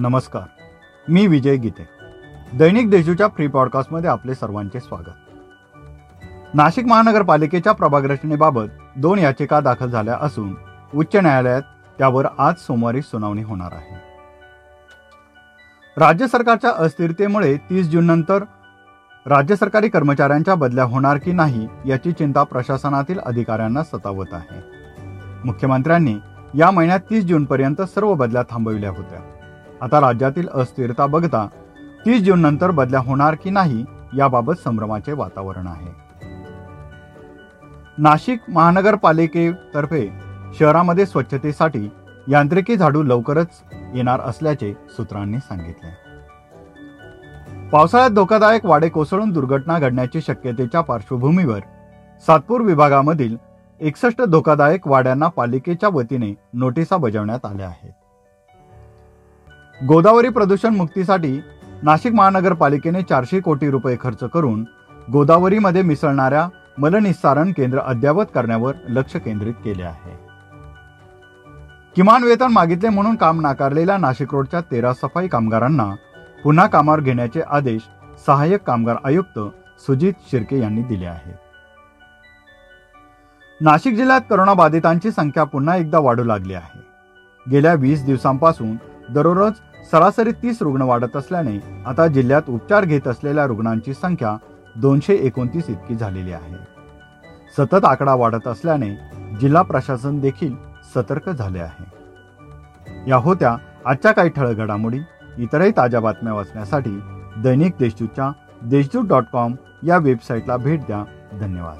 नमस्कार. मी विजय गीते. दैनिक देशूच्या फ्री पॉडकास्टमध्ये आपले सर्वांचे स्वागत. नाशिक महानगरपालिकेच्या प्रभाग रचनेबाबत दोन याचिका दाखल झाल्या असून उच्च न्यायालयात त्यावर आज सोमवारी सुनावणी होणार आहे. राज्य सरकारच्या अस्थिरतेमुळे तीस जून नंतर राज्य सरकारी कर्मचाऱ्यांच्या बदल्या होणार की नाही याची चिंता प्रशासनातील अधिकाऱ्यांना सतावत आहे. मुख्यमंत्र्यांनी या महिन्यात तीस जूनपर्यंत सर्व बदल्या थांबविल्या होत्या. आता राज्यातील अस्थिरता बघता तीस जून नंतर बदल्या होणार की नाही याबाबत संभ्रमाचे वातावरण आहे. नाशिक महानगरपालिकेतर्फे शहरामध्ये स्वच्छतेसाठी यांत्रिकी झाडू लवकरच येणार असल्याचे सूत्रांनी सांगितले. पावसाळ्यात धोकादायक वाडे कोसळून दुर्घटना घडण्याची शक्यतेच्या पार्श्वभूमीवर सातपूर विभागामधील एकसष्ट धोकादायक वाड्यांना पालिकेच्या वतीने नोटिसा बजावण्यात आल्या आहेत. गोदावरी प्रदूषण मुक्तीसाठी नाशिक महानगरपालिकेने चारशे कोटी रुपये खर्च करून गोदावरीमध्ये मिसळणाऱ्या मलनिस्सारण केंद्र अद्यावत करण्यावर लक्ष केंद्रित केले आहे. किमान वेतन मागितले म्हणून काम नाकारलेल्या नाशिक रोडच्या तेरा सफाई कामगारांना पुन्हा कामावर घेण्याचे आदेश सहाय्यक कामगार आयुक्त सुजित शिर्के यांनी दिले आहेत. नाशिक जिल्ह्यात करोनाबाधितांची संख्या पुन्हा एकदा वाढू लागली आहे. गेल्या वीस दिवसांपासून दररोज सरासरी तीस रुग्ण वाढत असल्याने आता जिल्ह्यात उपचार घेत असलेल्या रुग्णांची संख्या दोनशे एकोणतीस इतकी झालेली आहे. सतत आकडा वाढत असल्याने जिल्हा प्रशासन देखील सतर्क झाले आहे. या होत्या आजच्या काही ठळक घडामोडी. इतरही ताज्या बातम्या वाचण्यासाठी दैनिक देशदूतच्या देशदूत डॉट कॉम या वेबसाईटला भेट द्या. धन्यवाद.